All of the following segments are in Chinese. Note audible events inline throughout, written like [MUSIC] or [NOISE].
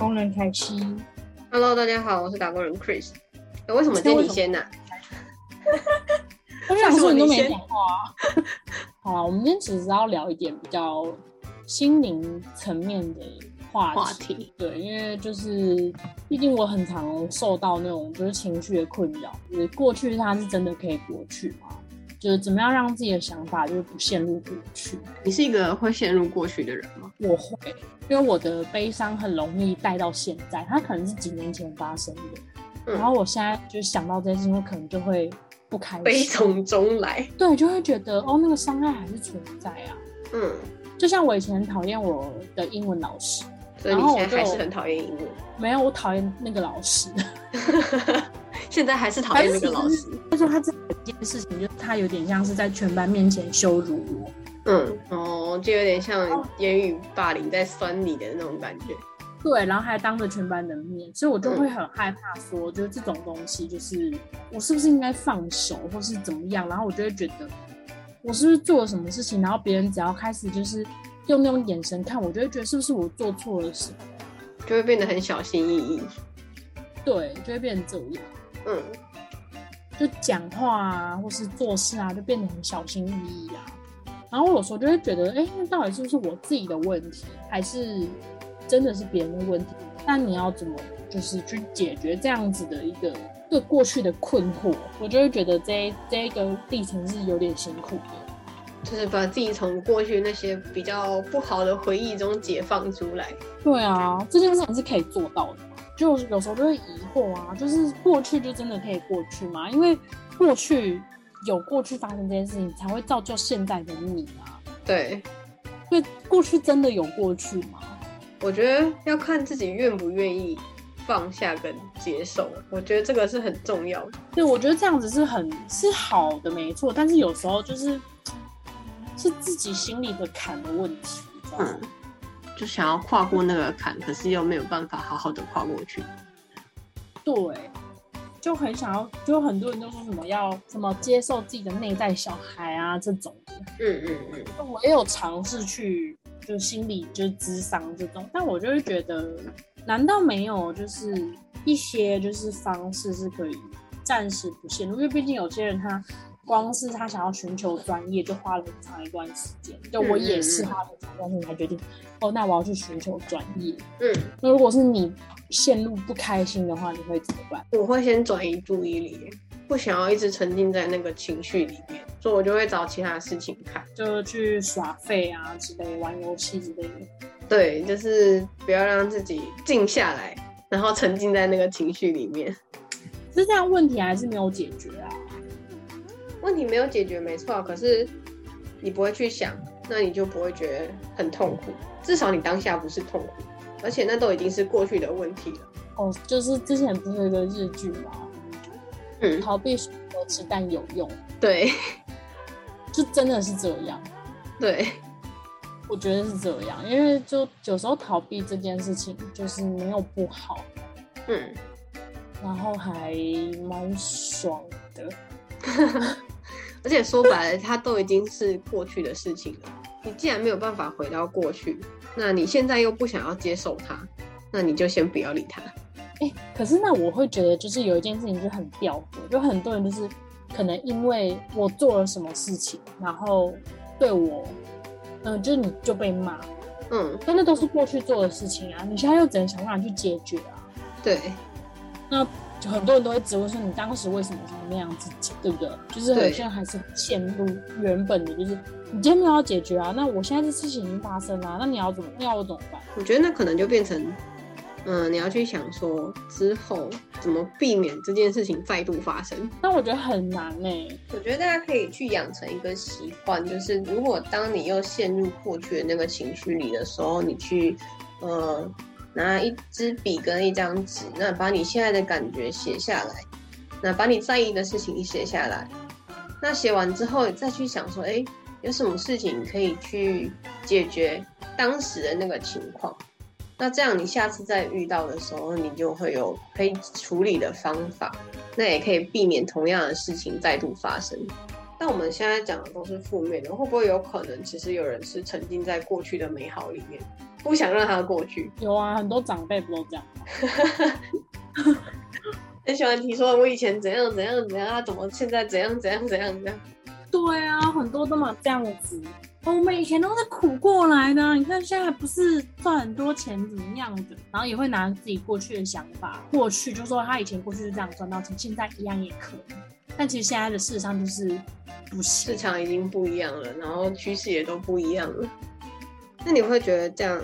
工人凯西。Hello，大家好，我是打工人 Chris。欸为什么今天你先呢、[LAUGHS] 我想说你都没讲话、啊。[LAUGHS] 好啊，我们今天只是要聊一点比较心灵层面的话题。话题对，因为就是毕竟我很常受到那种就是情绪的困扰，就是过去它是真的可以过去吗？就是怎么样让自己的想法就是不陷入过去。你是一个会陷入过去的人吗？我会，因为我的悲伤很容易带到现在，它可能是几年前发生的，嗯然后我现在就是想到这件事情，我可能就会不开心，悲从中来。对，就会觉得哦，那个伤害还是存在啊。嗯，就像我以前很讨厌我的英文老师，所以你然后我就现在还是很讨厌英文，没有，我讨厌那个老师，[LAUGHS] 现在还是讨厌那个老师。他说他这件事情，就是他有点像是在全班面前羞辱我。嗯，哦，就有点像言语霸凌在酸你的那种感觉。对，然后还当着全班的面，所以我就会很害怕说，就是这种东西，就是我是不是应该放手，或是怎么样？然后我就会觉得，我是不是做了什么事情，然后别人只要开始就是用那种眼神看我，就会觉得是不是我做错了什么？就会变得很小心翼翼。对，就会变成这样，嗯，就讲话啊，或是做事啊，就变得很小心翼翼啊。然后我有时候就会觉得，哎，那到底是不是我自己的问题，还是真的是别人的问题？那你要怎么就是去解决这样子的一个对过去的困惑？我就会觉得这这一个历程是有点辛苦的。就是把自己从过去那些比较不好的回忆中解放出来。对啊，这件事情是可以做到的嘛。就有时候就会疑惑啊，就是过去就真的可以过去吗？因为过去有过去发生这件事情，才会造就现在的你啊。对，所以过去真的有过去吗？我觉得要看自己愿不愿意放下跟接受，我觉得这个是很重要的。对，我觉得这样子是很是好的，没错。但是有时候就是是自己心里的坎的问题？嗯，就想要跨过那个坎，可是又没有办法好好的跨过去。对，就很想要，就很多人都说什么要什么接受自己的内在小孩啊这种的。嗯嗯嗯，我也有尝试去，就心理就是智商这种，但我就是觉得，难道没有就是一些就是方式是可以暂时不陷入？因为毕竟有些人他光是他想要寻求专业，就花了很长一段时间。就我也是花了很长一段时间才决定，哦，那我要去寻求专业。嗯，那如果是你陷入不开心的话，你会怎么办？我会先转移注意力，不想要一直沉浸在那个情绪里面，所以我就会找其他事情看。就去耍废啊之类，玩游戏之类的。对，就是不要让自己静下来，然后沉浸在那个情绪里面。可是这样问题还是没有解决啊。问题没有解决，没错，可是你不会去想，那你就不会觉得很痛苦。至少你当下不是痛苦，而且那都已经是过去的问题了。哦，就是之前不是有一个日剧吗？嗯，逃避是可耻但有用，对 [LAUGHS] 就真的是这样。对，[LAUGHS] 我觉得是这样，因为就有时候逃避这件事情就是没有不好，嗯，然后还蛮爽的。[LAUGHS] 而且说白了，它都已经是过去的事情了。你既然没有办法回到过去，那你现在又不想要接受它，那你就先不要理它。哎、可是那我会觉得就是有一件事情就很吊诡，就很多人就是可能因为我做了什么事情，然后对我，嗯、就是你就被骂，嗯，但那都是过去做的事情啊，你现在又只能想办法去解决啊。对，那就很多人都会质问说，你当时为什么想要那样自己，对不对？就是对有些人还是陷入原本的，就是你今天没有要解决啊，那我现在这事情已经发生了啊、那你要怎么，那要我怎么办？我觉得那可能就变成，嗯，你要去想说之后怎么避免这件事情再度发生。那我觉得很难欸呢、我觉得大家可以去养成一个习惯，就是如果当你又陷入过去的那个情绪里的时候，你去呃拿一支笔跟一张纸，那把你现在的感觉写下来，那把你在意的事情写下来，那写完之后再去想说，哎，有什么事情可以去解决当时的那个情况。那这样你下次再遇到的时候，你就会有可以处理的方法，那也可以避免同样的事情再度发生。但我们现在讲的都是负面的，会不会有可能其实有人是沉浸在过去的美好里面，不想让它过去？有啊，很多长辈不都这样？[LAUGHS] 很喜欢提说我以前怎样怎样怎样，他怎么现在怎样怎样怎样怎样？对啊，很多都嘛这样子。我们以前都是苦过来的，你看现在不是赚很多钱怎么样的？然后也会拿自己过去的想法，过去就说他以前过去是这样赚到钱，现在一样也可以。但其实现在的事实上就是不行，市场已经不一样了，然后趋势也都不一样了。那你会觉得这样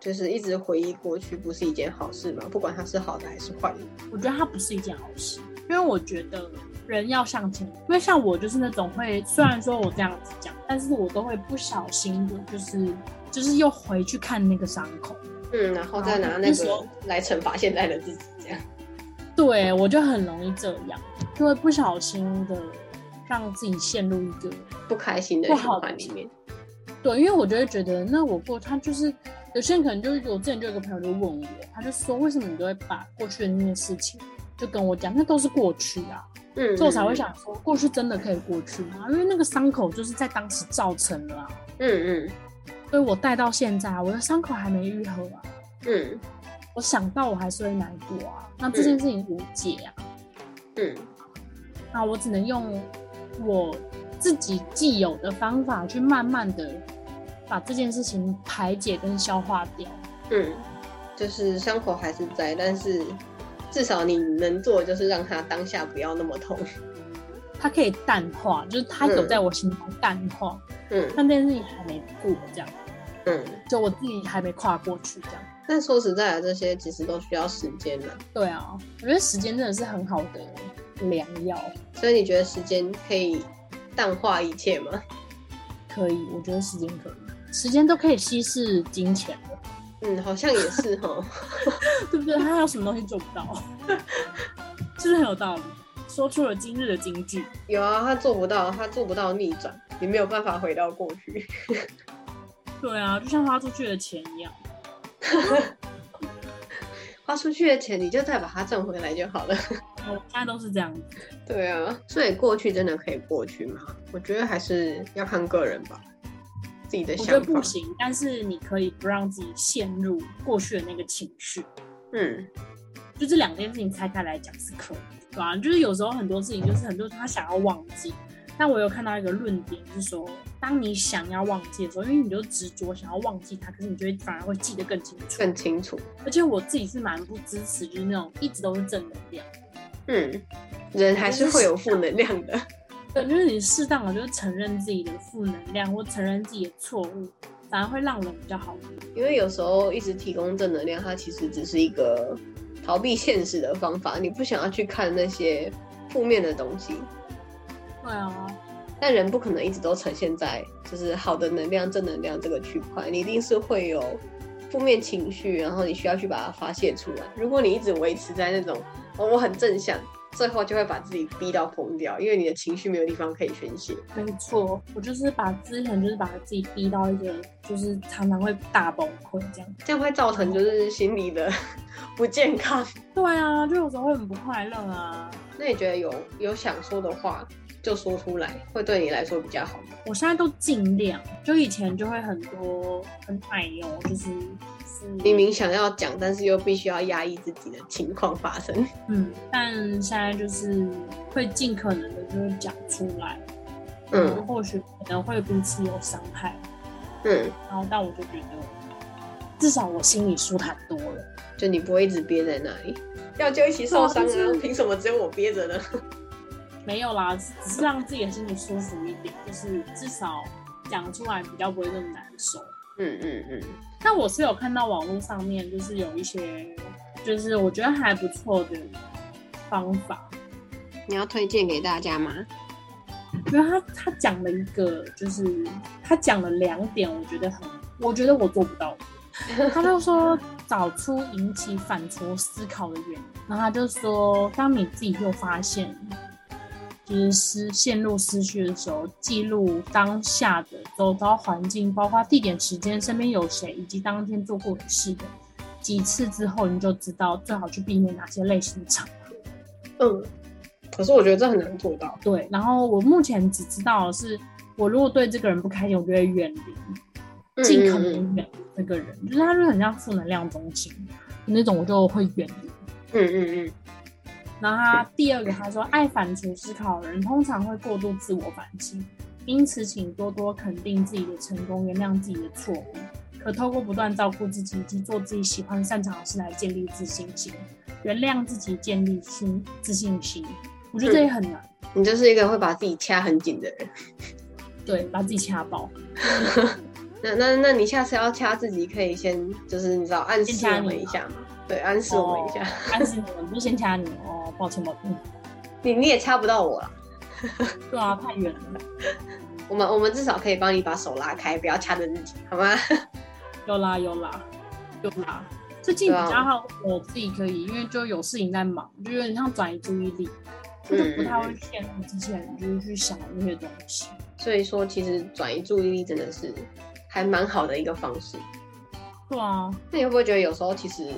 就是一直回忆过去不是一件好事吗？不管它是好的还是坏的？我觉得它不是一件好事，因为我觉得人要向前。因为像我就是那种会，虽然说我这样子讲，但是我都会不小心的，就是就是又回去看那个伤口，嗯，然后再拿那个来惩罚现在的自己，这样。对，我就很容易这样，就会不小心的让自己陷入一个不开心的循环里面。对，因为我就会觉得，那我过他就是有些人可能就是我之前就有个朋友就问我，他就说为什么你都会把过去的那件事情就跟我讲，那都是过去啊。嗯，所以我才会想说，过去真的可以过去吗？因为那个伤口就是在当时造成的啊。嗯嗯，所以我带到现在，我的伤口还没愈合啊。嗯。我想到我还是会难过啊，那这件事情无解啊。嗯，那我只能用我自己既有的方法去慢慢的把这件事情排解跟消化掉。嗯，就是伤口还是在，但是至少你能做就是让它当下不要那么痛。它可以淡化，就是它有在我心中淡化。嗯，但这件事情还没过，这样。嗯，就我自己还没跨过去，这样。但说实在的，这些其实都需要时间的。对啊，我觉得时间真的是很好的良药。所以你觉得时间可以淡化一切吗？可以，我觉得时间可以，时间都可以稀释金钱的。嗯，好像也是哈，[LAUGHS] 对不对？他有什么东西做不到？[LAUGHS] 是不是很有道理？说出了今日的金句。有啊，他做不到，他做不到逆转，你没有办法回到过去。对啊，就像花出去的钱一样。[LAUGHS] 花出去的钱，你就再把它挣回来就好了。我现在都是这样子。对啊，所以过去真的可以过去吗？我觉得还是要看个人吧，自己的想法。我觉得不行，但是你可以不让自己陷入过去的那个情绪。嗯，就这两件事情拆开来讲是可以，对吧？就是有时候很多事情，就是很多他想要忘记。但我有看到一个论点，是说，当你想要忘记的时候，因为你就执着想要忘记它，可是你就会反而会记得更清楚，更清楚。而且我自己是蛮不支持，就是那种一直都是正能量。嗯，人还是会有负能量的。[LAUGHS] 对，就是你适当的就是承认自己的负能量，或承认自己的错误，反而会让人比较好。因为有时候一直提供正能量，它其实只是一个逃避现实的方法。你不想要去看那些负面的东西。对啊，但人不可能一直都呈现在就是好的能量、正能量这个区块，你一定是会有负面情绪，然后你需要去把它发泄出来。如果你一直维持在那种哦我很正向，最后就会把自己逼到疯掉，因为你的情绪没有地方可以宣泄。没错，我就是把之前就是把自己逼到一个就是常常会大崩溃这样，这样会造成就是心理的 [LAUGHS] 不健康。对啊，就有时候会很不快乐啊。那你觉得有有想说的话？就说出来会对你来说比较好。我现在都尽量，就以前就会很多很爱用，就是明明想要讲，但是又必须要压抑自己的情况发生。[LAUGHS] 嗯，但现在就是会尽可能的，就是讲出来。嗯，或许可能会彼此有伤害。嗯，然后但我就觉得，至少我心里舒坦多了。就你不会一直憋在那里，要就一起受伤啊？凭什么只有我憋着呢？没有啦，只是让自己的心里舒服一点，就是至少讲出来比较不会那么难受。嗯嗯嗯。那我是有看到网络上面就是有一些，就是我觉得还不错的方法，你要推荐给大家吗？因为他他讲了一个，就是他讲了两点，我觉得很，我觉得我做不到。他就说找出引起反刍思考的原因，然后他就说，当你自己又发现。就是失陷入思绪的时候，记录当下的周遭环境，包括地点、时间、身边有谁，以及当天做过的事的几次之后，你就知道最好去避免哪些类型的场合。嗯，可是我觉得这很难做到。对，然后我目前只知道的是，我如果对这个人不开心，我就会远离，尽可能远离这个人，就是他就很像负能量中心那种，我就会远离。嗯嗯嗯。然后他第二个他说，爱反刍思考的人通常会过度自我反省，因此请多多肯定自己的成功，原谅自己的错误，可透过不断照顾自己以及做自己喜欢擅长的事来建立自信心，原谅自己，建立心自信心。我觉得这也很难。你就是一个会把自己掐很紧的人，[LAUGHS] 对，把自己掐爆。[LAUGHS] 那那那你下次要掐自己，可以先就是你知道暗示我们一下吗？对，暗示我们一下，暗示你们，就先掐你哦。抱歉，抱歉。你你也掐不到我了。[LAUGHS] 对啊，太远了。[LAUGHS] 我们我们至少可以帮你把手拉开，不要掐着自己，好吗？有啦有啦有啦。最近比较好，我自己可以，因为就有事情在忙，就有点像转移注意力，就不太会陷入之前就是去想那些东西。所以说，其实转移注意力真的是还蛮好的一个方式。对啊。那你会不会觉得有时候其实？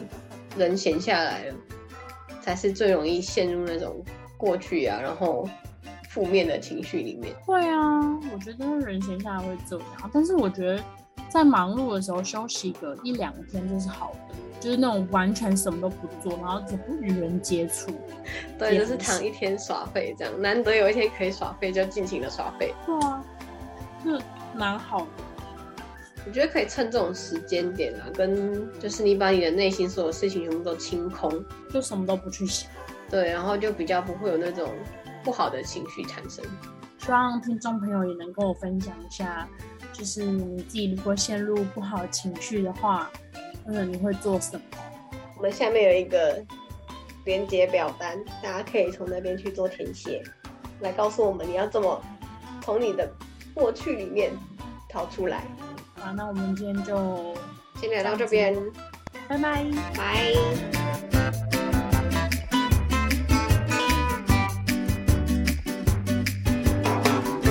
人闲下来了，才是最容易陷入那种过去啊，然后负面的情绪里面。会啊，我觉得人闲下来会这样，但是我觉得在忙碌的时候休息个一两天就是好的，就是那种完全什么都不做，然后只不与人接触，对，就是躺一天耍废这样，难得有一天可以耍废，就尽情的耍废。对啊，就蛮好的。我觉得可以趁这种时间点啊，跟就是你把你的内心所有事情全部都清空，就什么都不去想，对，然后就比较不会有那种不好的情绪产生。希望听众朋友也能跟我分享一下，就是你自己如果陷入不好的情绪的话，嗯，你会做什么？我们下面有一个连接表单，大家可以从那边去做填写，来告诉我们你要怎么从你的过去里面逃出来。好，那我们今天就先聊到这边，拜拜，拜。